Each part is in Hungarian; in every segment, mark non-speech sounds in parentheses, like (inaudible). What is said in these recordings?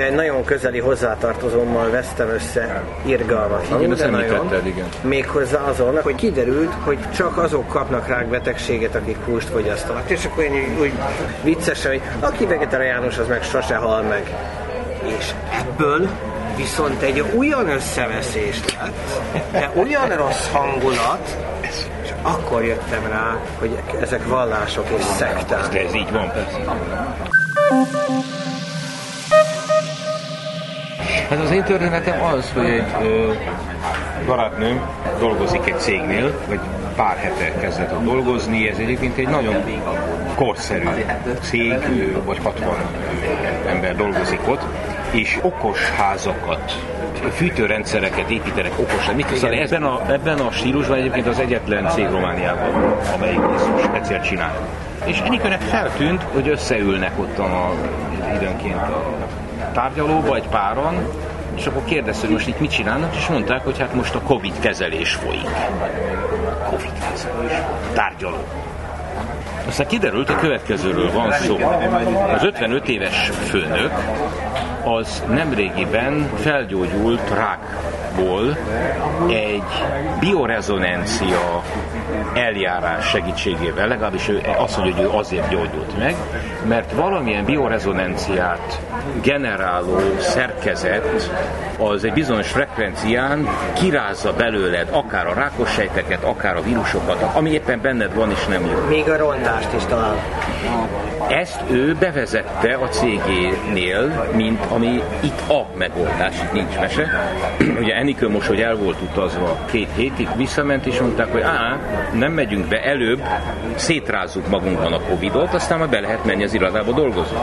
Egy nagyon közeli hozzátartozómmal vesztem össze irgalmat. Igen, ezt említetted, igen. Méghozzá azon, hogy kiderült, hogy csak azok kapnak rákbetegséget, akik húst fogyasztanak. És akkor én úgy viccesen, hogy aki vegetariánus, az meg sose hal meg. És ebből viszont egy olyan összeveszés lett, de olyan rossz hangulat, és akkor jöttem rá, hogy ezek vallások és szekták. De ez így van, persze. Hát az én történetem az, hogy egy ö, barátnőm dolgozik egy cégnél, vagy pár hete kezdett ott dolgozni, ez egyébként egy nagyon korszerű cég, vagy 60 ember dolgozik ott, és okos házakat, fűtőrendszereket építenek okos. Mit szóval ebben a, ebben a stílusban egyébként az egyetlen cég Romániában, amelyik ezt speciál csinál. És Enikőnek feltűnt, hogy összeülnek ott a, időnként a tárgyalóba egy páron, és akkor kérdezte, hogy most itt mit csinálnak, és mondták, hogy hát most a Covid kezelés folyik. Covid kezelés. Tárgyaló. Aztán kiderült, a következőről van szó. Az 55 éves főnök az nemrégiben felgyógyult rákból egy biorezonancia eljárás segítségével, legalábbis ő azt mondja, hogy ő azért gyógyult meg, mert valamilyen biorezonanciát generáló szerkezet az egy bizonyos frekvencián kirázza belőled akár a rákos sejteket, akár a vírusokat, ami éppen benned van és nem jó. Még a rondást is talán. Ezt ő bevezette a cégénél, mint ami itt a megoldás, itt nincs mese. (clears throat) Ugye Enikő most, hogy el volt utazva két hétig, visszament és mondták, hogy á, nem megyünk be, előbb szétrázzuk magunkban a Covidot, aztán majd be lehet menni az irodába dolgozni.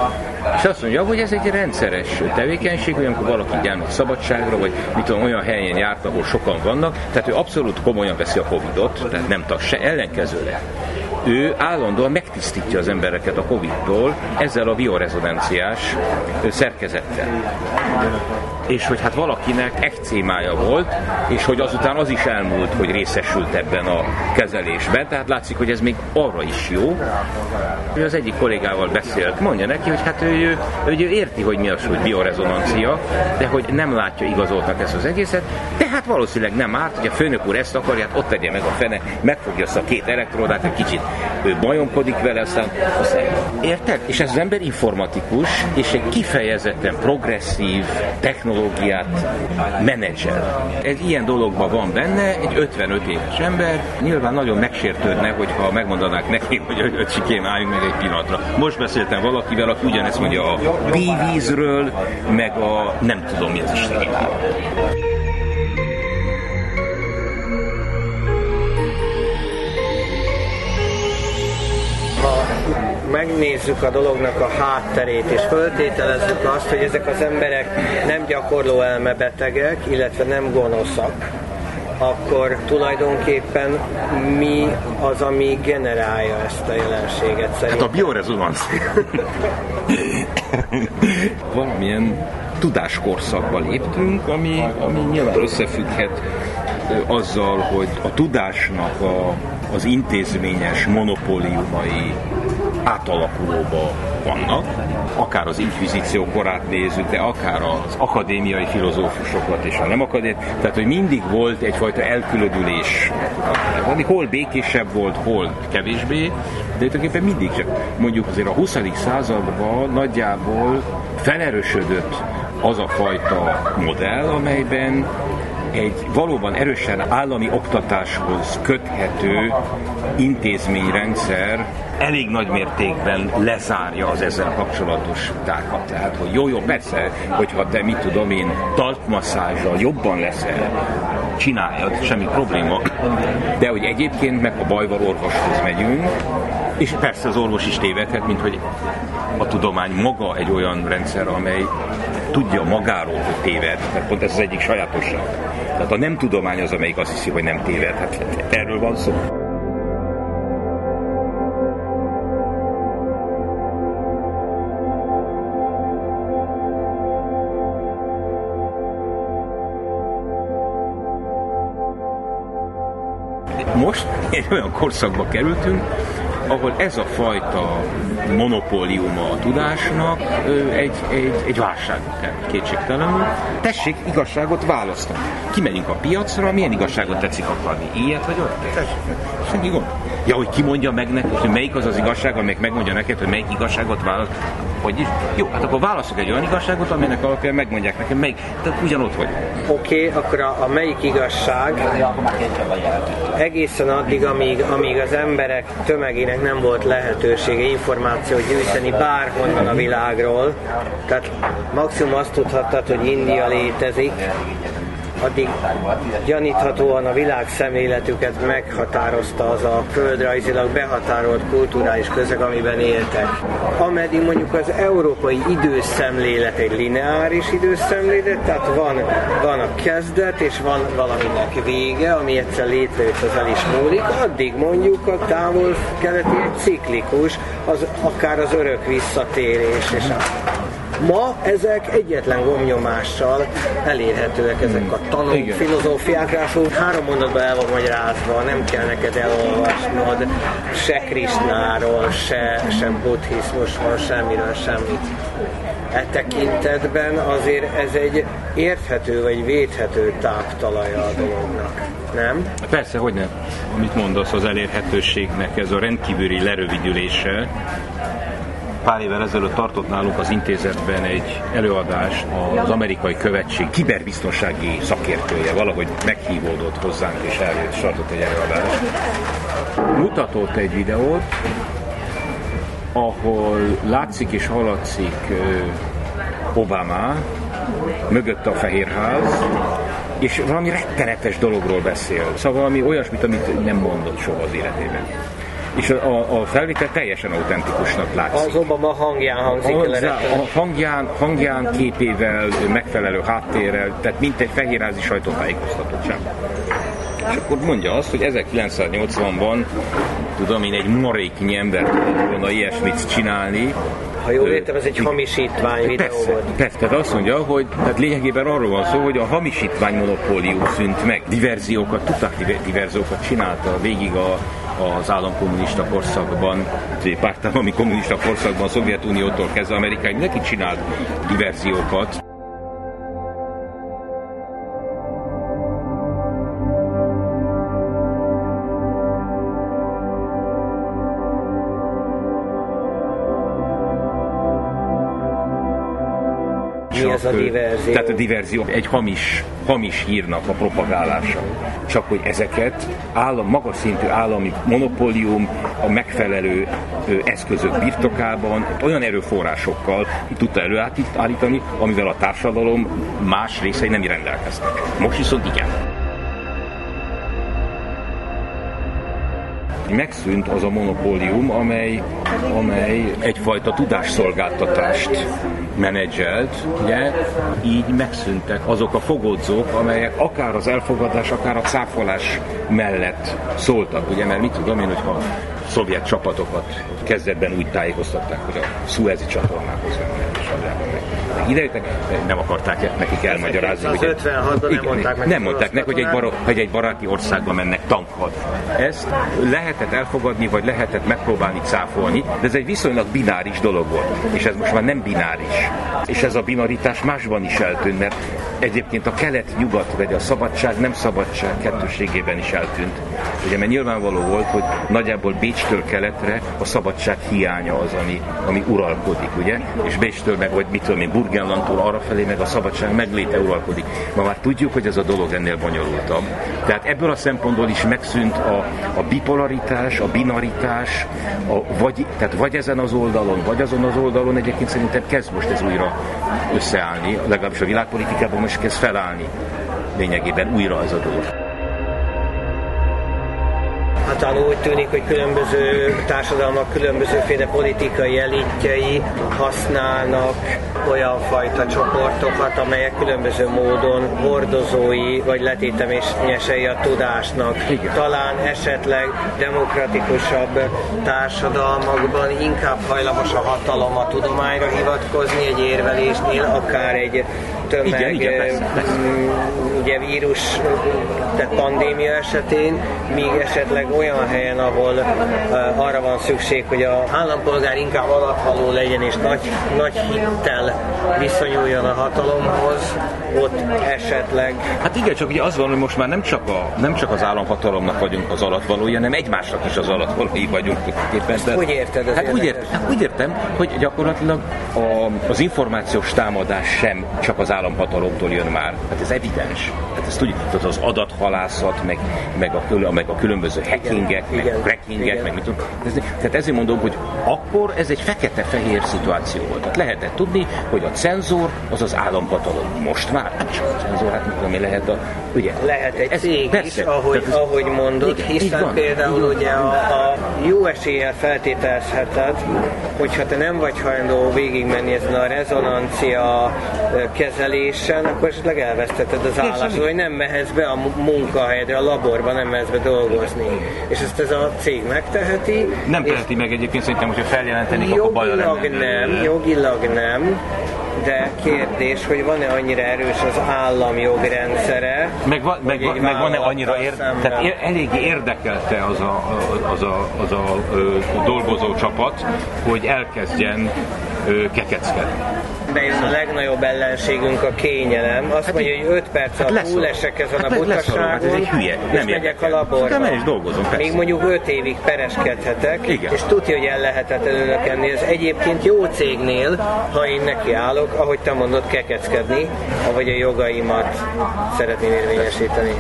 És azt mondja, hogy ez egy rendszeres tevékenység, hogy amikor valaki elmegy szabadságra, vagy mit tudom, olyan helyen járt, ahol sokan vannak, tehát ő abszolút komolyan veszi a Covidot, tehát nem tag se ellenkezőleg ő állandóan megtisztítja az embereket a Covid-tól ezzel a biorezonanciás szerkezettel. És hogy hát valakinek ekcémája volt, és hogy azután az is elmúlt, hogy részesült ebben a kezelésben, tehát látszik, hogy ez még arra is jó. Ő az egyik kollégával beszélt, mondja neki, hogy hát ő, ő, ő, érti, hogy mi az, hogy biorezonancia, de hogy nem látja igazoltnak ezt az egészet, de hát valószínűleg nem árt, hogy a főnök úr ezt akarja, hát ott tegye meg a fene, megfogja azt a két elektrodát, egy kicsit ő bajomkodik vele, aztán, aztán érted? És ez az ember informatikus, és egy kifejezetten progresszív technológiát menedzser. Egy ilyen dologban van benne, egy 55 éves ember, nyilván nagyon megsértődne, hogyha megmondanák neki, hogy öcsikém, álljunk meg egy pillanatra. Most beszéltem valakivel, aki ugyanezt mondja a bívízről, meg a nem tudom, mi az Istenével. Megnézzük a dolognak a hátterét, és föltételezzük azt, hogy ezek az emberek nem gyakorló elmebetegek, illetve nem gonoszak, akkor tulajdonképpen mi az, ami generálja ezt a jelenséget szerintem? Hát a biorezonansz. (laughs) Valamilyen tudáskorszakba léptünk, ami, ami nyilván összefügghet azzal, hogy a tudásnak a, az intézményes monopóliumai átalakulóba vannak, akár az inkvizíció korát nézzük, de akár az akadémiai filozófusokat és a nem akadémiai, tehát hogy mindig volt egyfajta elkülödülés, ami hol békésebb volt, hol kevésbé, de tulajdonképpen mindig csak. Mondjuk azért a 20. században nagyjából felerősödött az a fajta modell, amelyben egy valóban erősen állami oktatáshoz köthető intézményrendszer elég nagy mértékben lezárja az ezzel kapcsolatos tákat. Tehát, hogy jó, jó, persze, hogyha te, mit tudom én, talpmasszázzal jobban leszel, csináljad, semmi probléma, de hogy egyébként meg a bajval orvoshoz megyünk, és persze az orvos is tévedhet, mint hogy a tudomány maga egy olyan rendszer, amely tudja magáról, hogy téved, mert pont ez az egyik sajátosság. Tehát a nem tudomány az, amelyik azt hiszi, hogy nem téved. Hát erről van szó. Most egy olyan korszakba kerültünk, ahol ez a fajta monopóliuma a tudásnak egy, egy, egy válságot kell kétségtelenül. Tessék igazságot választani. Kimegyünk a piacra, milyen igazságot tetszik akarni? Ilyet vagy olyat? Semmi gond. Ja, hogy ki mondja meg neked, hogy melyik az az igazság, amelyik megmondja neked, hogy melyik igazságot választ. Hogy is? Jó, hát akkor válaszok egy olyan igazságot, aminek alapján megmondják nekem melyik. Tehát ugyanott vagy. Oké, okay, akkor a, a melyik igazság egészen addig, amíg, amíg az emberek tömegének nem volt lehetősége információt gyűjteni bárhonnan a világról. Tehát maximum azt tudhattad, hogy India létezik, addig gyaníthatóan a világ szemléletüket meghatározta az a földrajzilag behatárolt kulturális közeg, amiben éltek. Ameddig mondjuk az európai időszemlélet egy lineáris időszemlélet, tehát van, van a kezdet, és van valaminek vége, ami egyszer létrejött, az el is múlik, addig mondjuk a távol-keleti egy ciklikus, az akár az örök visszatérés, és a Ma ezek egyetlen gomnyomással elérhetőek ezek a tanok, Igen. filozófiák, ráadásul három mondatban el van magyarázva, nem kell neked elolvasnod se Krisnáról, se, se buddhizmusról, semmiről, semmit. E tekintetben azért ez egy érthető vagy védhető táptalaja a dolognak, nem? Persze, hogy nem. Amit mondasz az elérhetőségnek, ez a rendkívüli lerövidülése, pár évvel ezelőtt tartott nálunk az intézetben egy előadást az amerikai követség kiberbiztonsági szakértője, valahogy meghívódott hozzánk és eljött, és tartott egy előadást. Mutatott egy videót, ahol látszik és hallatszik Obama, mögött a Fehérház, és valami rettenetes dologról beszél. Szóval valami olyasmit, amit nem mondott soha az életében és a, a felvétel teljesen autentikusnak látszik. Az Obama hangján hangzik el. A hangján, hangján, képével, megfelelő háttérrel, tehát mint egy fehérházi sajtótájékoztatottság. És akkor mondja azt, hogy 1980-ban, tudom én, egy maréknyi ember tudott volna ilyesmit csinálni, ha jól értem, ez egy hamisítvány videó persze, volt. Persze, tehát azt mondja, hogy tehát lényegében arról van szó, hogy a hamisítvány monopólium szűnt meg. Diverziókat, tudták diverziókat csinálta végig a, az államkommunista korszakban, pártállami kommunista korszakban, a Szovjetuniótól kezdve Amerikáig neki csinált diverziókat. Ez a diverzió? Tehát a diverzió egy hamis, hamis hírnak a propagálása. Csak hogy ezeket állam, magas szintű állami monopólium a megfelelő eszközök birtokában olyan erőforrásokkal tudta előállítani, amivel a társadalom más részei nem rendelkeztek. Most viszont igen. Megszűnt az a monopólium, amely, amely egyfajta tudásszolgáltatást menedzselt, ugye, így megszűntek azok a fogodzók, amelyek akár az elfogadás, akár a cáfolás mellett szóltak, ugye, mert mit tudom én, hogyha szovjet csapatokat kezdetben úgy tájékoztatták, hogy a Suezi csatornához mennek, és idejöttek, nem akarták nekik elmagyarázni. Az 56-ban nem mondták meg. Nem mondták meg, hogy egy, bar- hogy egy baráti országba mennek tankod. Ezt lehetett elfogadni, vagy lehetett megpróbálni cáfolni, de ez egy viszonylag bináris dolog volt. És ez most már nem bináris. És ez a binaritás másban is eltűnt, mert egyébként a kelet-nyugat, vagy a szabadság, nem szabadság kettőségében is eltűnt. Ugye, mert nyilvánvaló volt, hogy nagyjából Bécstől keletre a szabadság hiánya az, ami, ami uralkodik, ugye? És Bécstől meg, vagy mit tudom én, Burgenlandtól arra felé meg a szabadság megléte uralkodik. Ma már tudjuk, hogy ez a dolog ennél bonyolultabb. Tehát ebből a szempontból is megszűnt a, a bipolaritás, a binaritás, a vagy, tehát vagy ezen az oldalon, vagy azon az oldalon egyébként szerintem kezd most ez újra összeállni, legalábbis a világpolitikában most kezd felállni lényegében újra ez a dolog talán úgy tűnik, hogy különböző társadalmak különbözőféle politikai elitjei használnak olyan fajta csoportokat, amelyek különböző módon hordozói vagy letéteményesei a tudásnak. Igen. Talán esetleg demokratikusabb társadalmakban inkább hajlamos a hatalom a tudományra hivatkozni egy érvelésnél, akár egy tömeg, igen, igen, persze, persze. ugye vírus, tehát pandémia esetén, míg esetleg olyan helyen, ahol uh, arra van szükség, hogy a állampolgár inkább alatvaló legyen és nagy, nagy hittel viszonyuljon a hatalomhoz, ott esetleg... Hát igen, csak ugye az van, hogy most már nem csak, a, nem csak az államhatalomnak vagyunk az alatvalója, hanem egymásnak is az alatvalói vagyunk. Éppen, Ezt úgy érted? Hát úgy, ért, hát úgy értem, hogy gyakorlatilag a, az információs támadás sem csak az államhatalomtól jön már. Hát ez evidens. Hát ezt tudjuk, tehát az adathalászat, meg, meg, a, meg a különböző hackingek, igen, meg crackingek, meg mit tudom. Tehát ezért mondom, hogy akkor ez egy fekete-fehér szituáció volt. Tehát lehetett tudni, hogy a cenzor az az államhatalom. Most már nem csak a cenzor, hát mi lehet a... Ugye, lehet egy ez, cég persze, is, ahogy, ez, ahogy mondod, igen, hiszen például ugye a, a jó eséllyel feltételezheted, hogyha te nem vagy hajlandó végigmenni ezen a rezonancia kezelésen, akkor esetleg elvesztetted az állást, vagy nem mehetsz be a munkahelyre, a laborba nem mehetsz be dolgozni. És ezt ez a cég megteheti. Nem teheti meg egyébként szerintem, hogyha feljelentenik, akkor baj Jogilag nem, jogilag nem, de kérdés, hogy van-e annyira erős az állam jogrendszere, meg, va, meg, meg van-e annyira ér, tehát ér, eléggé érdekelte az a, az a, az a, a dolgozó csapat, hogy elkezdjen kekeckedni bejön a legnagyobb ellenségünk a kényelem. Azt hát mondja, hogy 5 perc alatt hát túlesek ezen hát a butaságon, hát ez egy hülye. Nem és megyek a laborba. Nem is dolgozom, persze. Még mondjuk 5 évig pereskedhetek, Igen. és tudja, hogy el lehetett előlökenni. Ez egyébként jó cégnél, ha én neki állok, ahogy te mondod, kekeckedni, vagy a jogaimat szeretném érvényesíteni.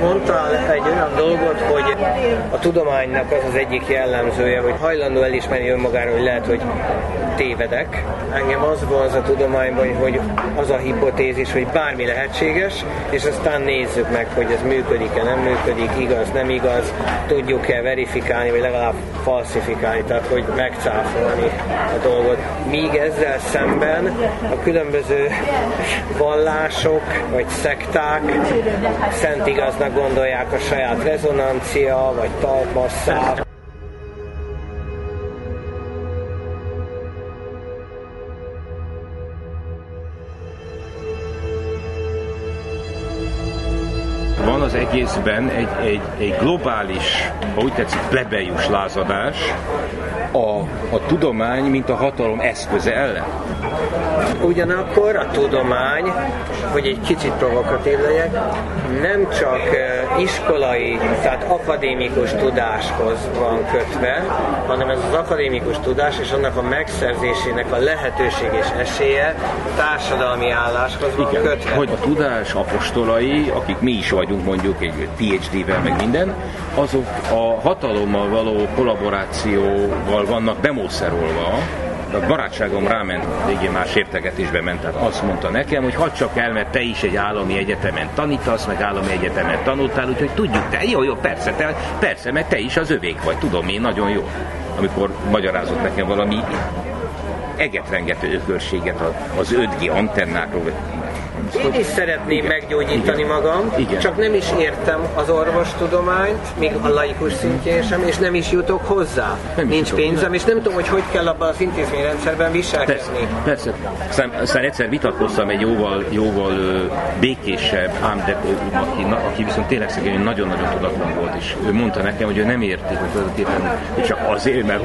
mondtál egy olyan dolgot, hogy a tudománynak az az egyik jellemzője, hogy hajlandó elismerni önmagára, hogy lehet, hogy tévedek. Engem az vonz a tudományban, hogy az a hipotézis, hogy bármi lehetséges, és aztán nézzük meg, hogy ez működik-e, nem működik, igaz, nem igaz, tudjuk-e verifikálni, vagy legalább falsifikálni, tehát hogy megcáfolni a dolgot. Míg ezzel szemben a különböző vallások, vagy szekták szent igaznak gondolják a saját rezonancia, vagy talpasszát. van az egészben egy, egy, egy globális, ahogy tetszik, plebejus lázadás a, a tudomány, mint a hatalom eszköze ellen. Ugyanakkor a tudomány, hogy egy kicsit provokatív legyek, nem csak iskolai, tehát akadémikus tudáshoz van kötve, hanem ez az akadémikus tudás és annak a megszerzésének a lehetőség és esélye társadalmi álláshoz van Igen, kötve. Hogy a tudás apostolai, akik mi is vagyunk mondjuk egy PhD-vel meg minden, azok a hatalommal való kollaborációval vannak demószerolva, a barátságom ráment, végén már sértegetésbe ment, tehát azt mondta nekem, hogy hadd csak el, mert te is egy állami egyetemen tanítasz, meg állami egyetemen tanultál, úgyhogy tudjuk te, jó, jó, persze, te, persze, mert te is az övék vagy, tudom én nagyon jó. Amikor magyarázott nekem valami egetrengető ökörséget az 5G antennákról, én is szeretném Igen. meggyógyítani Igen. magam, Igen. csak nem is értem az orvostudományt, még a laikus szintjén sem, és nem is jutok hozzá. Nem Nincs jutok. pénzem, és nem tudom, hogy hogy kell abban az intézményrendszerben viselkedni. Persze, persze. Aztán egyszer vitatkoztam egy jóval, jóval békésebb ám aki, aki viszont tényleg szegény nagyon-nagyon tudatlan volt, és ő mondta nekem, hogy ő nem érti, hogy tulajdonképpen csak azért, mert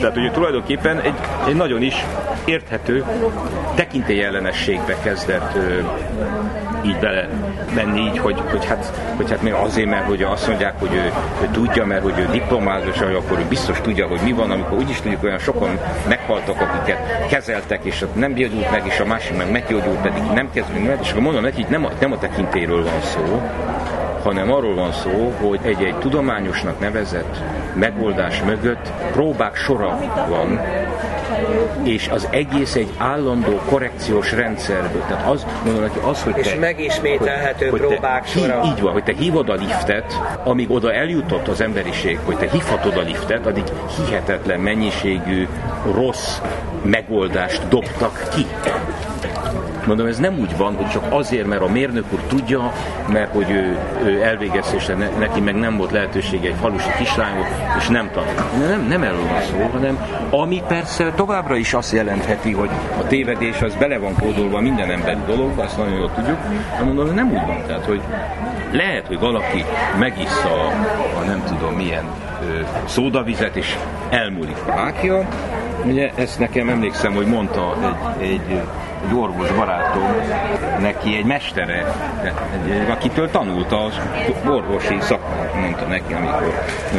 tehát hogy tulajdonképpen egy, egy nagyon is érthető tekintélyellenességbe kezdett így bele menni így, hogy, hogy, hát, hogy hát még azért, mert hogy azt mondják, hogy ő, ő tudja, mert hogy ő diplomázós, akkor ő biztos tudja, hogy mi van, amikor úgyis tudjuk, olyan sokan meghaltak, akiket kezeltek, és nem gyógyult meg, és a másik meg meggyógyult, pedig nem kezdünk meg, és akkor mondom neki, hogy nem a, nem a tekintéről van szó, hanem arról van szó, hogy egy-egy tudományosnak nevezett megoldás mögött próbák sora van, és az egész egy állandó korrekciós rendszerből. Tehát az, mondom neki, az, hogy és te, megismételhető hogy, próbák te, sora. Így van, hogy te hívod a liftet, amíg oda eljutott az emberiség, hogy te hívhatod a liftet, addig hihetetlen mennyiségű rossz megoldást dobtak ki. Mondom, ez nem úgy van, hogy csak azért, mert a mérnök úr tudja, mert hogy ő, ő elvégezte, és neki meg nem volt lehetősége egy falusi kislányok, és nem tanult. Nem, nem erről van szó, hanem ami persze továbbra is azt jelentheti, hogy a tévedés az bele van kódolva minden emberi dolog, azt nagyon jól tudjuk, de mondom, nem úgy van. Tehát, hogy lehet, hogy valaki megissza a, a nem tudom milyen ö, szódavizet, és elmúlik a rákja. Ugye ezt nekem emlékszem, hogy mondta egy, egy egy orvos barátom, neki egy mestere, egy, akitől tanulta az orvosi szakmát, mondta neki, amikor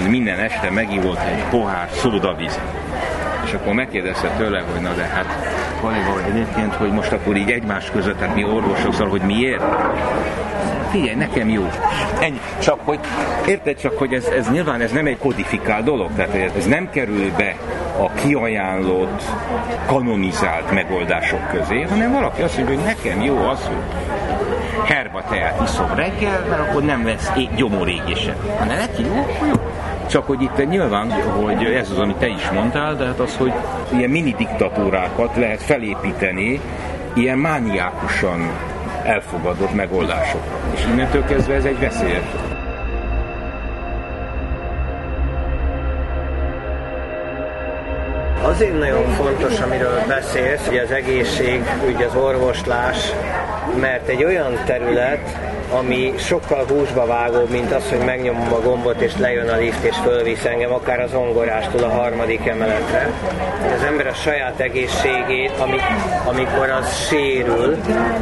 minden este megívott egy pohár szódavíz. És akkor megkérdezte tőle, hogy na de hát kolléga, hogy egyébként, hogy most akkor így egymás között, tehát mi orvosok, szóval, hogy miért? Figyelj, nekem jó. Ennyi. Csak hogy, érted csak, hogy ez, ez nyilván ez nem egy kodifikált dolog, tehát ez nem kerül be a kiajánlott, kanonizált megoldások közé, hanem valaki azt mondja, hogy nekem jó az, hogy herba teát iszom reggel, mert akkor nem lesz gyomorégése. Hanem neki jó, jó. Csak hogy itt nyilván, hogy ez az, amit te is mondtál, de hát az, hogy ilyen mini diktatúrákat lehet felépíteni, ilyen mániákusan elfogadott megoldásokra. És innentől kezdve ez egy veszélyes Azért nagyon fontos, amiről beszélsz, hogy az egészség, ugye az orvoslás, mert egy olyan terület, ami sokkal húsba vágóbb, mint az, hogy megnyomom a gombot, és lejön a lift, és fölvisz engem, akár az ongorástól a harmadik emeletre. Az ember a saját egészségét, ami, amikor az sérül,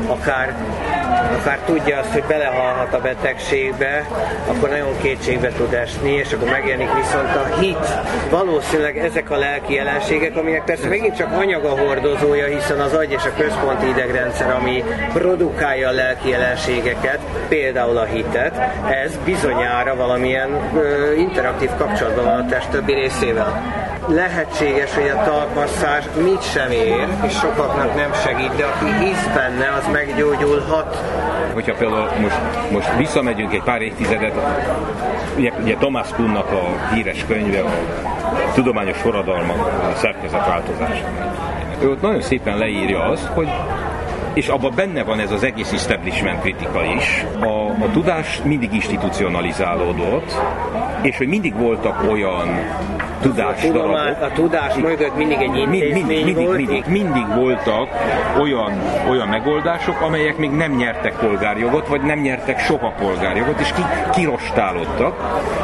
akár akár tudja azt, hogy belehalhat a betegségbe, akkor nagyon kétségbe tud esni, és akkor megjelenik viszont a hit. Valószínűleg ezek a lelki jelenségek, aminek persze megint csak anyag a hordozója, hiszen az agy és a központi idegrendszer, ami produkálja a lelki jelenségeket, például a hitet, ez bizonyára valamilyen ö, interaktív kapcsolatban van a test többi részével lehetséges, hogy a talpasszás mit sem ér, és sokaknak nem segít, de aki hisz benne, az meggyógyulhat. Hogyha például most, most visszamegyünk egy pár évtizedet, ugye, ugye Thomas Kuhnnak a híres könyve, a Tudományos forradalmak, a szerkezetváltozás. Ő ott nagyon szépen leírja azt, hogy és abban benne van ez az egész establishment kritika is. A, a tudás mindig institucionalizálódott, és hogy mindig voltak olyan tudás a, tudomás, a tudás mögött mindig egy intézmény mind, mind, mindig, volt. Mindig, mindig voltak olyan, olyan megoldások, amelyek még nem nyertek polgárjogot, vagy nem nyertek soha polgárjogot, és ki, kirostálódtak,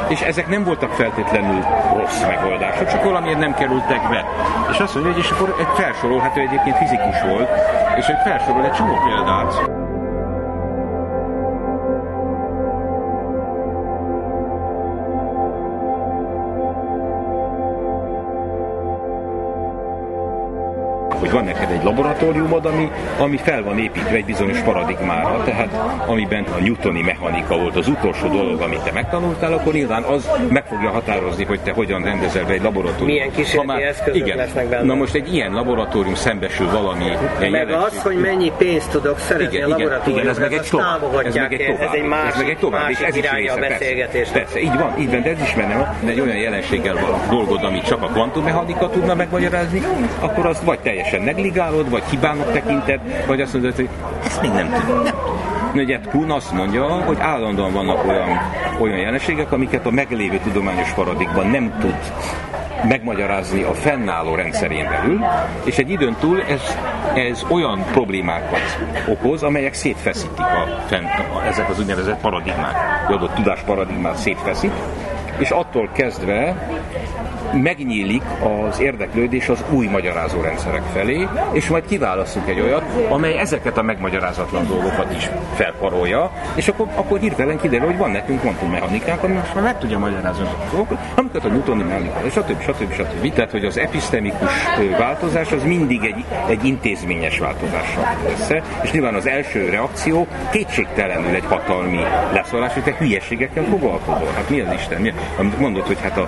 és ezek nem voltak feltétlenül rossz megoldások, csak valamiért nem kerültek be. És azt mondja, hogy és akkor egy felsorolható egyébként fizikus volt, és egy felsorol egy csomó példát. Hogy van neked egy laboratóriumod, ami, ami fel van építve egy bizonyos paradigmára, tehát amiben a newtoni mechanika volt az utolsó dolog, amit te megtanultál, akkor nyilván az meg fogja határozni, hogy te hogyan rendezel be egy laboratórium. Milyen kísérleti már, eszközök igen, lesznek benne. Na most egy ilyen laboratórium szembesül valami Meg jelenség. az, hogy mennyi pénzt tudok szerezni igen, a laboratóriumban, igen, ez meg egy tovább, ez meg egy tovább, ez egy másik, ez meg egy tovább, másik ez része, a beszélgetés. Persze, persze, így van, így van, de ez is benne van, de egy olyan jelenséggel van dolgod, amit csak a kvantummechanika tudna megmagyarázni, akkor azt vagy teljesen negligálod, vagy hibának tekinted, vagy azt mondod, hogy ezt még nem tudom. Nem Kuhn azt mondja, hogy állandóan vannak olyan, olyan jelenségek, amiket a meglévő tudományos paradigban nem tud megmagyarázni a fennálló rendszerén belül, és egy időn túl ez, ez olyan problémákat okoz, amelyek szétfeszítik a, fenn, a, ezek az úgynevezett paradigmák, az tudás paradigmát szétfeszít, és attól kezdve megnyílik az érdeklődés az új magyarázó rendszerek felé, és majd kiválasztunk egy olyat, amely ezeket a megmagyarázatlan dolgokat is felparolja, és akkor, akkor hirtelen kiderül, hogy van nekünk kvantummechanikánk, ami most már meg tudja magyarázni a dolgokat, amiket a Newtoni mechanika, stb. stb. stb. Tehát, hogy az episztemikus változás az mindig egy, egy intézményes változással össze, és nyilván az első reakció kétségtelenül egy hatalmi leszólás, hogy te hülyeségekkel foglalkozol. Hát mi az Isten? Mi? Amit mondod, hogy hát a,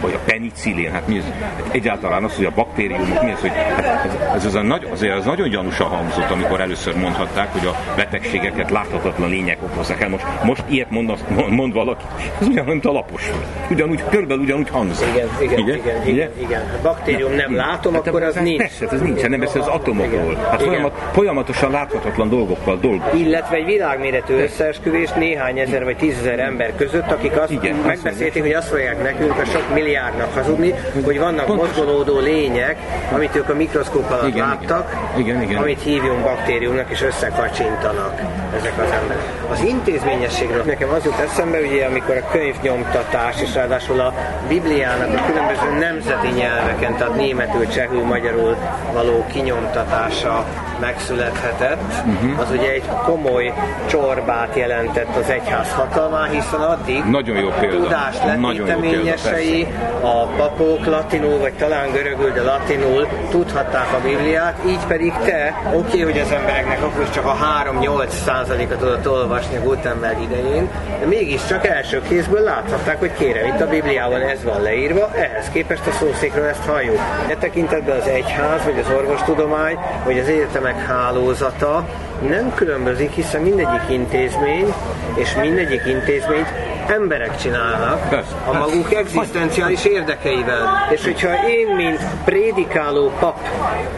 hogy a penny penicillin, hát mi ez? Egyáltalán az, hogy a baktériumok, mi az, hogy hát ez, ez, az, a nagy, azért az nagyon gyanúsan hangzott, amikor először mondhatták, hogy a betegségeket láthatatlan lények okozzák el. Most, most ilyet mond, mond valaki, ez ugyanúgy alapos. Ugyanúgy, körülbelül ugyanúgy hangzik. Igen, igen, igen, igen, igen, igen. Ha baktérium nem látom, hát, akkor az nincs. Persze, ez nincs, nem beszél az atomokról. Hát folyamat, folyamatosan láthatatlan dolgokkal dolgozik. Illetve egy világméretű összeesküvés néhány ezer vagy tízezer ember között, akik azt igen, megbeszélték, hogy azt fogják nekünk a sok milliárdnak hazudni, hogy vannak mozgolódó lények, amit ők a mikroszkóp alatt igen, láttak, igen, igen, amit hívjunk baktériumnak, és összekacsintanak ezek az emberek. Az intézményességről nekem az jut eszembe, ugye, amikor a könyvnyomtatás, és ráadásul a Bibliának a különböző nemzeti nyelveken, tehát németül, csehül, magyarul való kinyomtatása megszülethetett, uh-huh. az ugye egy komoly csorbát jelentett az egyház hatalmá, hiszen addig Nagyon jó példa. a tudás letéteményesei, a papok latinul, vagy talán görögül, de latinul tudhatták a Bibliát, így pedig te, oké, okay, hogy az embereknek akkor csak a 3-8 százaléka tudott olvasni a Gutenberg idején, de mégiscsak első kézből láthatták, hogy kérem, itt a Bibliában ez van leírva, ehhez képest a szószékről ezt halljuk. E tekintetben az egyház, vagy az orvostudomány, vagy az egyetemek hálózata nem különbözik, hiszen mindegyik intézmény, és mindegyik intézményt emberek csinálnak a maguk egzisztenciális érdekeivel. És hogyha én, mint prédikáló pap,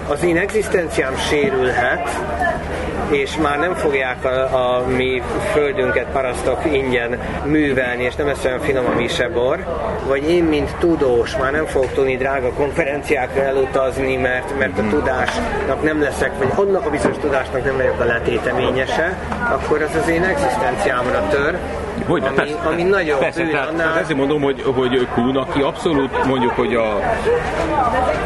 az én egzisztenciám sérülhet, és már nem fogják a, a mi földünket parasztok ingyen művelni, és nem lesz olyan finom a misebor, vagy én, mint tudós, már nem fogok tudni drága konferenciákra elutazni, mert, mert a tudásnak nem leszek, vagy annak a bizonyos tudásnak nem vagyok a letéteményese, akkor az az én egzisztenciámra tör, hogy, ami, persze, ami nagyon persze, bűn, tehát, annál... ezért mondom, hogy, hogy Kuhn, aki abszolút mondjuk, hogy a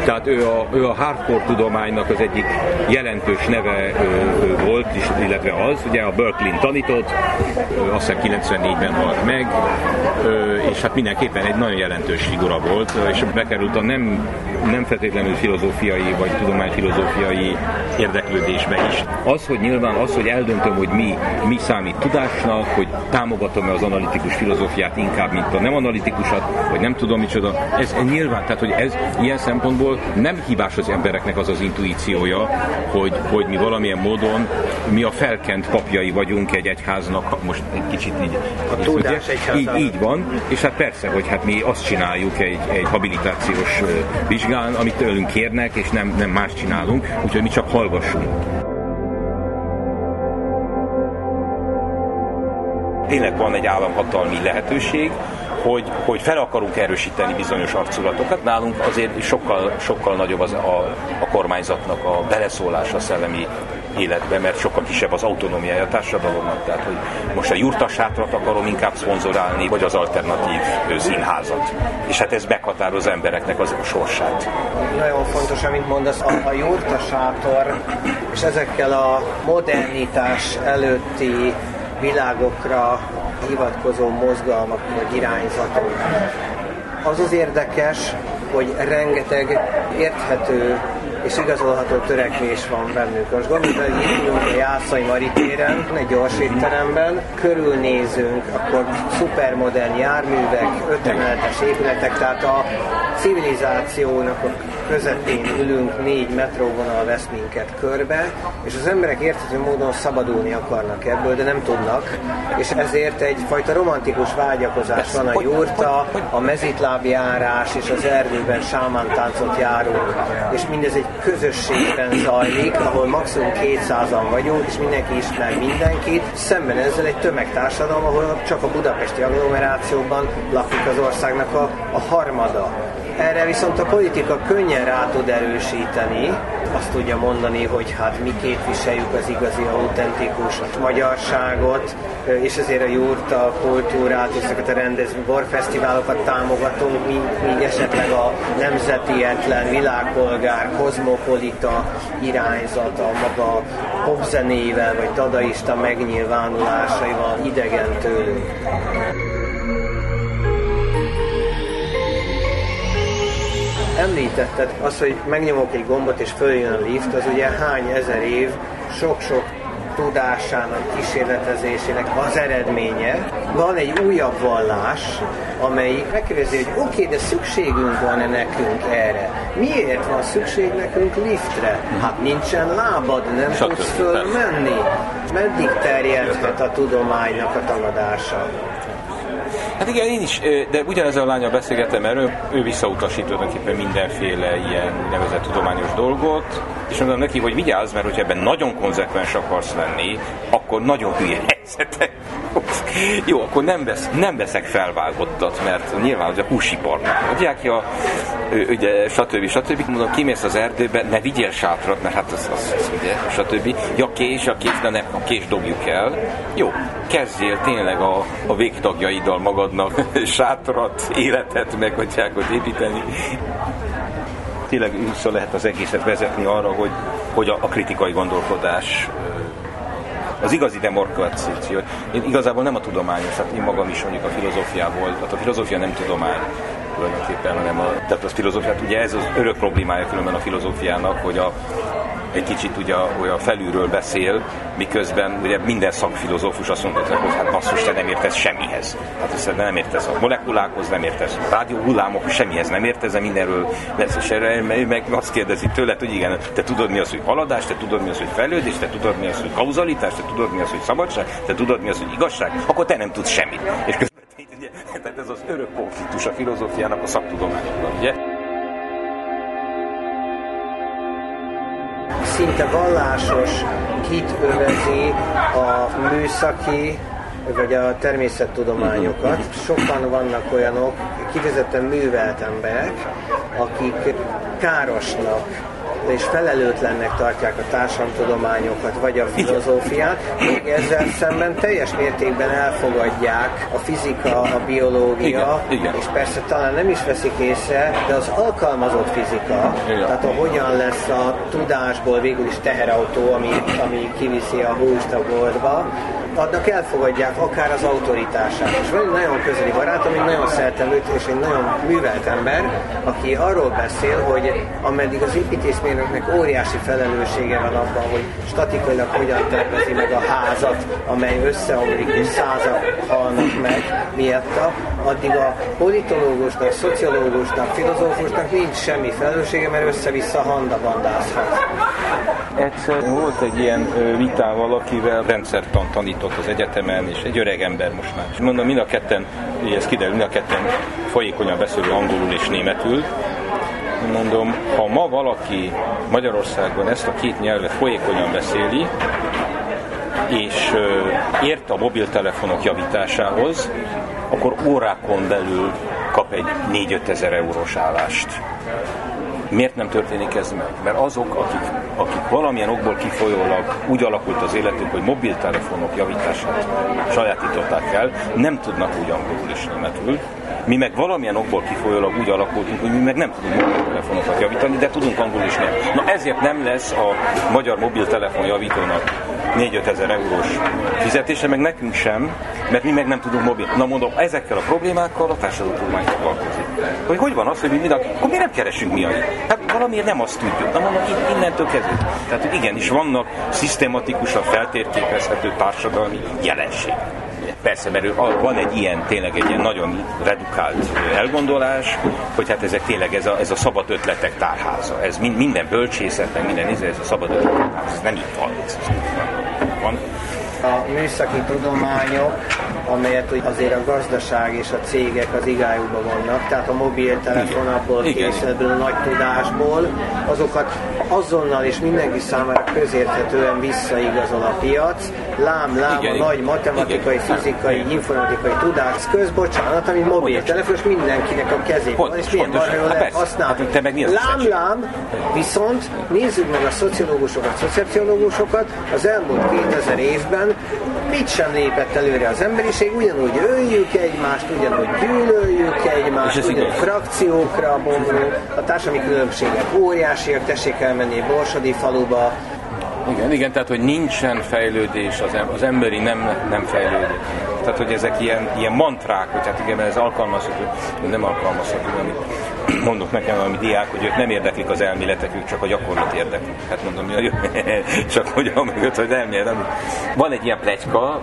tehát ő a, ő a hardcore tudománynak az egyik jelentős neve ő, ő volt, is, illetve az, ugye a Berkeley tanított, azt hiszem 94-ben halt meg, és hát mindenképpen egy nagyon jelentős figura volt, és bekerült a nem, nem feltétlenül filozófiai vagy tudományfilozófiai érdeklődésbe is. Az, hogy nyilván az, hogy eldöntöm, hogy mi, mi számít tudásnak, hogy támogatom az analitikus filozófiát inkább, mint a nem analitikusat, vagy nem tudom micsoda, ez nyilván, tehát hogy ez ilyen szempontból nem hibás az embereknek az az intuíciója, hogy, hogy mi valamilyen módon mi a felkent papjai vagyunk egy egyháznak, most egy kicsit így. A tudás így, így van, és hát persze, hogy hát mi azt csináljuk egy, egy habilitációs vizsgán, amit tőlünk kérnek, és nem, nem más csinálunk, úgyhogy mi csak hallgassunk. Tényleg van egy államhatalmi lehetőség, hogy, hogy fel akarunk erősíteni bizonyos arculatokat. Nálunk azért sokkal, sokkal nagyobb az a, a kormányzatnak a beleszólása a szellemi életbe, mert sokkal kisebb az autonómiája a társadalomnak. Tehát, hogy most a jurtasátrat akarom inkább szponzorálni, vagy az alternatív színházat. És hát ez meghatároz embereknek az sorsát. Nagyon fontos, amit mondasz, a, a jurtasátor és ezekkel a modernitás előtti világokra hivatkozó mozgalmak vagy irányzatok. Az az érdekes, hogy rengeteg érthető és igazolható törekvés van bennük. Most gondolj, hogy itt a Jászai Maritéren, egy gyors étteremben, körülnézünk, akkor szupermodern járművek, ötemeletes épületek, tehát a civilizációnak a közepén ülünk, négy metróvonal vesz minket körbe, és az emberek érthető módon szabadulni akarnak ebből, de nem tudnak, és ezért egyfajta romantikus vágyakozás van a jurta, a mezitlábjárás és az erdőben sámántáncot járunk, és mindez egy közösségben zajlik, ahol maximum 200-an vagyunk, és mindenki ismer mindenkit, szemben ezzel egy tömegtársadalom, ahol csak a budapesti agglomerációban lakik az országnak a, a harmada. Erre viszont a politika könnyen rá tud erősíteni, azt tudja mondani, hogy hát mi képviseljük az igazi, autentikus magyarságot, és ezért a jurta kultúrát, és ezeket a rendező borfesztiválokat támogatunk, mi, mi esetleg a nemzetietlen világpolgár, kozmopolita irányzata, maga popzenével, vagy dadaista megnyilvánulásaival idegen tőlünk. Említetted, az, hogy megnyomok egy gombot és följön a lift, az ugye hány ezer év, sok-sok tudásának, kísérletezésének az eredménye. Van egy újabb vallás, amelyik megkérdezi, hogy oké, okay, de szükségünk van-e nekünk erre? Miért van szükség nekünk liftre? Hát nincsen lábad, nem Stb. tudsz fölmenni. Meddig terjedhet a tudománynak a tagadása? Hát igen, én is, de ugyanezzel a lányal beszélgetem, ő, ő visszautasít tulajdonképpen mindenféle ilyen nevezett tudományos dolgot, és mondom neki, hogy vigyázz, mert hogyha ebben nagyon konzekvens akarsz lenni, akkor nagyon hülye helyzetek. Jó, akkor nem, vesz, nem veszek felvágottat, mert nyilván hogy a húsiparnak adják, ja, ugye, stb. stb. Mondom, kimész az erdőbe, ne vigyél sátrat, mert hát az, az, az ugye, stb. Ja, kés, a kés, de ne, a kés dobjuk el. Jó, kezdjél tényleg a, a végtagjaiddal magadnak (laughs) sátrat, életet, meg ott építeni tényleg vissza lehet az egészet vezetni arra, hogy, hogy a, a kritikai gondolkodás az igazi demokráció. Én igazából nem a tudományos, hát én magam is mondjuk a filozófiából, tehát a filozófia nem tudomány tulajdonképpen, hanem a, tehát a filozófiát, ugye ez az örök problémája különben a filozófiának, hogy a, egy kicsit ugye olyan felülről beszél, miközben ugye minden szakfilozófus azt mondta, hogy hát basszus, te nem értesz semmihez. Hát ezt nem értesz a molekulákhoz, nem értesz a rádióhullámok, semmihez nem értesz, mindenről lesz, és erre meg azt kérdezi tőled, hogy igen, te tudod mi az, hogy haladás, te tudod mi az, hogy fejlődés, te tudod mi az, hogy kauzalitás, te tudod mi az, hogy szabadság, te tudod mi az, hogy igazság, akkor te nem tudsz semmit. És közben (laughs) tehát ez az örök konfliktus a filozófiának a szaktudományokban, ugye? Szinte vallásos kit övezi a műszaki vagy a természettudományokat. Sokan vannak olyanok, kifejezetten művelt emberek, akik károsnak és felelőtlennek tartják a társadalomtudományokat vagy a filozófiát, még ezzel szemben teljes mértékben elfogadják a fizika, a biológia, igen, igen. és persze talán nem is veszik észre, de az alkalmazott fizika, igen. tehát a hogyan lesz a tudásból végül is teherautó, ami, ami kiviszi a húst a boltba, adnak elfogadják akár az autoritását. És van egy nagyon közeli barátom, egy nagyon szertelőt és egy nagyon művelt ember, aki arról beszél, hogy ameddig az építészmérnöknek óriási felelőssége van abban, hogy statikailag hogyan tervezi meg a házat, amely összeomlik és százak halnak meg miatta, addig a politológusnak, szociológusnak, filozófusnak nincs semmi felelőssége, mert össze-vissza handabandázhat. Egyszer volt egy ilyen vitával, akivel rendszertan tanított az egyetemen, és egy öreg ember most már. És mondom, mind a ketten, ez kiderül, mind a ketten folyékonyan beszélő angolul és németül, mondom, ha ma valaki Magyarországon ezt a két nyelvet folyékonyan beszéli, és ért a mobiltelefonok javításához, akkor órákon belül kap egy 4-5 ezer eurós állást. Miért nem történik ez meg? Mert azok, akik, akik valamilyen okból kifolyólag úgy alakult az életük, hogy mobiltelefonok javítását sajátították el, nem tudnak úgy angolul és németül, mi meg valamilyen okból kifolyólag úgy alakultunk, hogy mi meg nem tudunk mobiltelefonokat javítani, de tudunk angolul is nem. Na ezért nem lesz a magyar mobiltelefon javítónak 4-5 ezer eurós fizetése, meg nekünk sem, mert mi meg nem tudunk mobil. Na mondom, ezekkel a problémákkal a társadalomtudomány foglalkozik. Hogy hogy van az, hogy mi minden, akkor mi nem keresünk mi Hát valamiért nem azt tudjuk. Na mondom, innentől kezdve. Tehát igenis vannak szisztematikusan feltérképezhető társadalmi jelenségek. Persze, mert van egy ilyen, tényleg egy ilyen nagyon redukált elgondolás, hogy hát ezek tényleg ez a, ez a szabad ötletek tárháza. Ez minden bölcsészet, meg minden ez a szabad ötletek tárháza. Ez nem így van. Ez van. A műszaki tudományok amelyet azért a gazdaság és a cégek az igájukban vannak, tehát a mobiltelefon abból készül, a nagy tudásból, azokat azonnal és mindenki számára közérthetően visszaigazol a piac, lám, lám igen, a nagy matematikai, igen, fizikai, igen. informatikai tudás közbocsánat, ami mobiltelefon, és mindenkinek a kezében van, és milyen marha jól lehet használni. Hát, te meg mi lám, lám, viszont nézzük meg a szociológusokat, szociológusokat, az elmúlt 2000 évben mit sem lépett előre az emberiség, ugyanúgy öljük egymást, ugyanúgy gyűlöljük egymást, ugyanúgy frakciókra bomlunk, a társadalmi különbségek óriásiak, tessék elmenni Borsodi faluba, igen, igen, tehát hogy nincsen fejlődés, az, em- az emberi nem, nem fejlődik. Tehát, hogy ezek ilyen, ilyen mantrák, hogy hát igen, ez alkalmazható, nem alkalmazható, amit mondok nekem valami diák, hogy ők nem érdeklik az elméletek, ők csak a gyakorlat érdeklik. Hát mondom, jó, (laughs) csak hogy mögött, hogy elmélet. Van egy ilyen plegyka,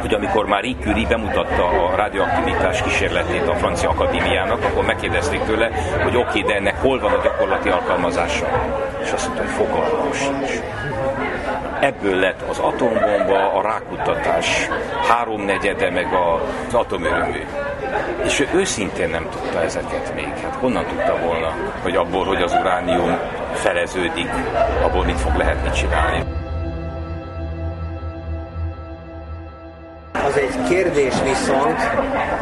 hogy amikor már Marie Curie bemutatta a radioaktivitás kísérletét a francia akadémiának, akkor megkérdezték tőle, hogy oké, okay, de ennek hol van a gyakorlati alkalmazása? És azt mondta, hogy fogalmam sincs. Ebből lett az atombomba, a rákutatás háromnegyede, meg az atomerőmű. És ő őszintén nem tudta ezeket még. Hát honnan tudta volna, hogy abból, hogy az uránium feleződik, abból mit fog lehetni csinálni. Az egy kérdés viszont,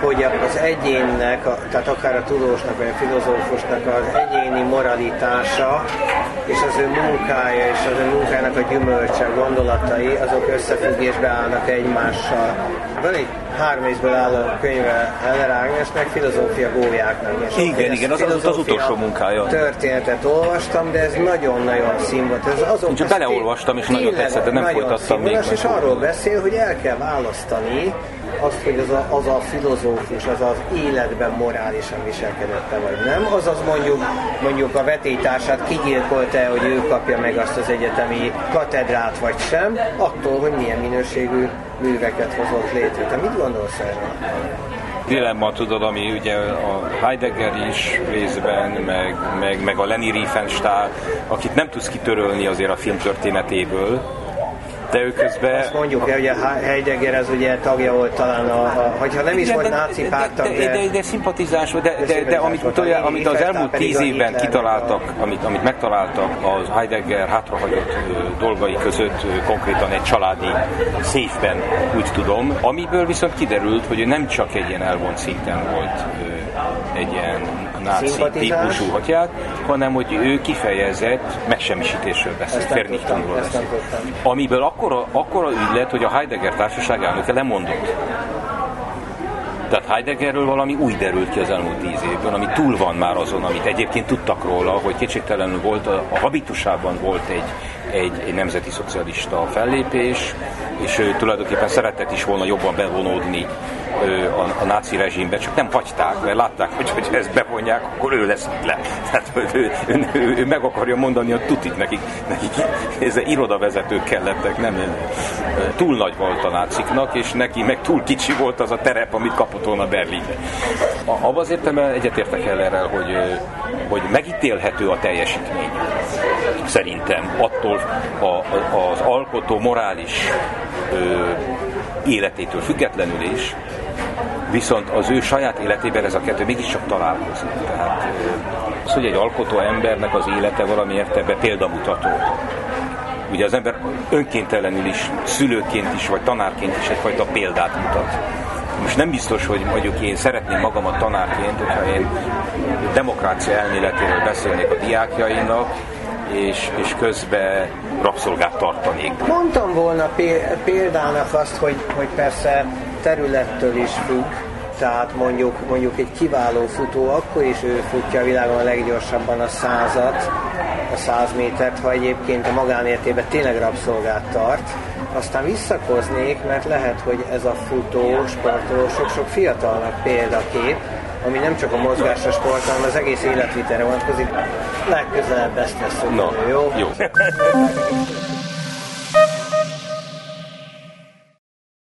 hogy az egyénnek, tehát akár a tudósnak vagy a filozófusnak az egyéni moralitása és az ő munkája és az ő munkájának a gyümölcse, gondolatai, azok összefüggésbe állnak egymással. Van egy három részből álló könyve Heller Ágnesnek, filozófia gólyáknak. És igen, igen, az, az, az utolsó munkája. Történetet olvastam, de ez nagyon-nagyon színvonatos. Ez azon Csak beleolvastam, és nagyon tetszett, de nem folytattam még. És arról beszél, hogy el kell választani azt, hogy az a, az a filozófus, az az életben morálisan viselkedette, vagy nem. Azaz mondjuk, mondjuk a vetétársát kigyilkolta hogy ő kapja meg azt az egyetemi katedrát, vagy sem, attól, hogy milyen minőségű műveket hozott létre. Te mit gondolsz erről? dilemma, tudod, ami ugye a Heidegger is részben, meg, meg, meg a Leni Riefenstahl, akit nem tudsz kitörölni azért a film történetéből, de ő közben... Azt mondjuk el, hogy a Heidegger az ugye tagja volt talán, a, a, hogyha nem is de, volt de, náci pártag, de... De, de, de szimpatizás, de, de, de, de amit, utolja, amit az elmúlt tíz évben kitaláltak, amit, amit megtaláltak az Heidegger hátrahagyott dolgai között konkrétan egy családi széfben, úgy tudom, amiből viszont kiderült, hogy ő nem csak egy ilyen elvont szinten volt egy ilyen náci típusú hatyát, hanem hogy ő kifejezett megsemmisítésről beszélt, Vernichtingról beszélt. Amiből akkora, akkora ügy lett, hogy a Heidegger társaság elnöke lemondott. Tehát Heideggerről valami új derült ki az elmúlt tíz évben, ami túl van már azon, amit egyébként tudtak róla, hogy kétségtelenül volt, a, a habitusában volt egy, egy, egy nemzeti szocialista fellépés, és ő tulajdonképpen szeretett is volna jobban bevonódni a, a náci rezsimbe, csak nem hagyták, mert látták, hogy hogy ezt bevonják, akkor ő lesz le. (laughs) Tehát ő, ő, ő, ő meg akarja mondani a tutit nekik, nekik ez irodavezetők kellettek, nem túl nagy volt a náciknak, és neki meg túl kicsi volt az a terep, amit kapott volna Berlinbe. Abban az értelemben egyetértek el erre, hogy, hogy megítélhető a teljesítmény. Szerintem attól a, a, az alkotó morális ö, életétől függetlenül is, viszont az ő saját életében ez a kettő mégiscsak találkozik. Tehát az, hogy egy alkotó embernek az élete valami értelemben példamutató. Ugye az ember önkéntelenül is, szülőként is, vagy tanárként is egyfajta példát mutat. Most nem biztos, hogy mondjuk én szeretném magamat tanárként, hogyha én demokrácia elméletéről beszélnék a diákjaimnak, és, és közben rabszolgát tartanék. Mondtam volna példának azt, hogy, hogy persze területtől is függ, tehát mondjuk, mondjuk egy kiváló futó, akkor is ő futja a világon a leggyorsabban a százat, a száz métert, ha egyébként a magánértében tényleg rabszolgát tart. Aztán visszakoznék, mert lehet, hogy ez a futó, sportoló sok-sok fiatalnak példakép, ami nem csak a mozgásra sport, hanem az egész életvitere vonatkozik. Legközelebb ezt veszünk, no, jó? Jó. (laughs)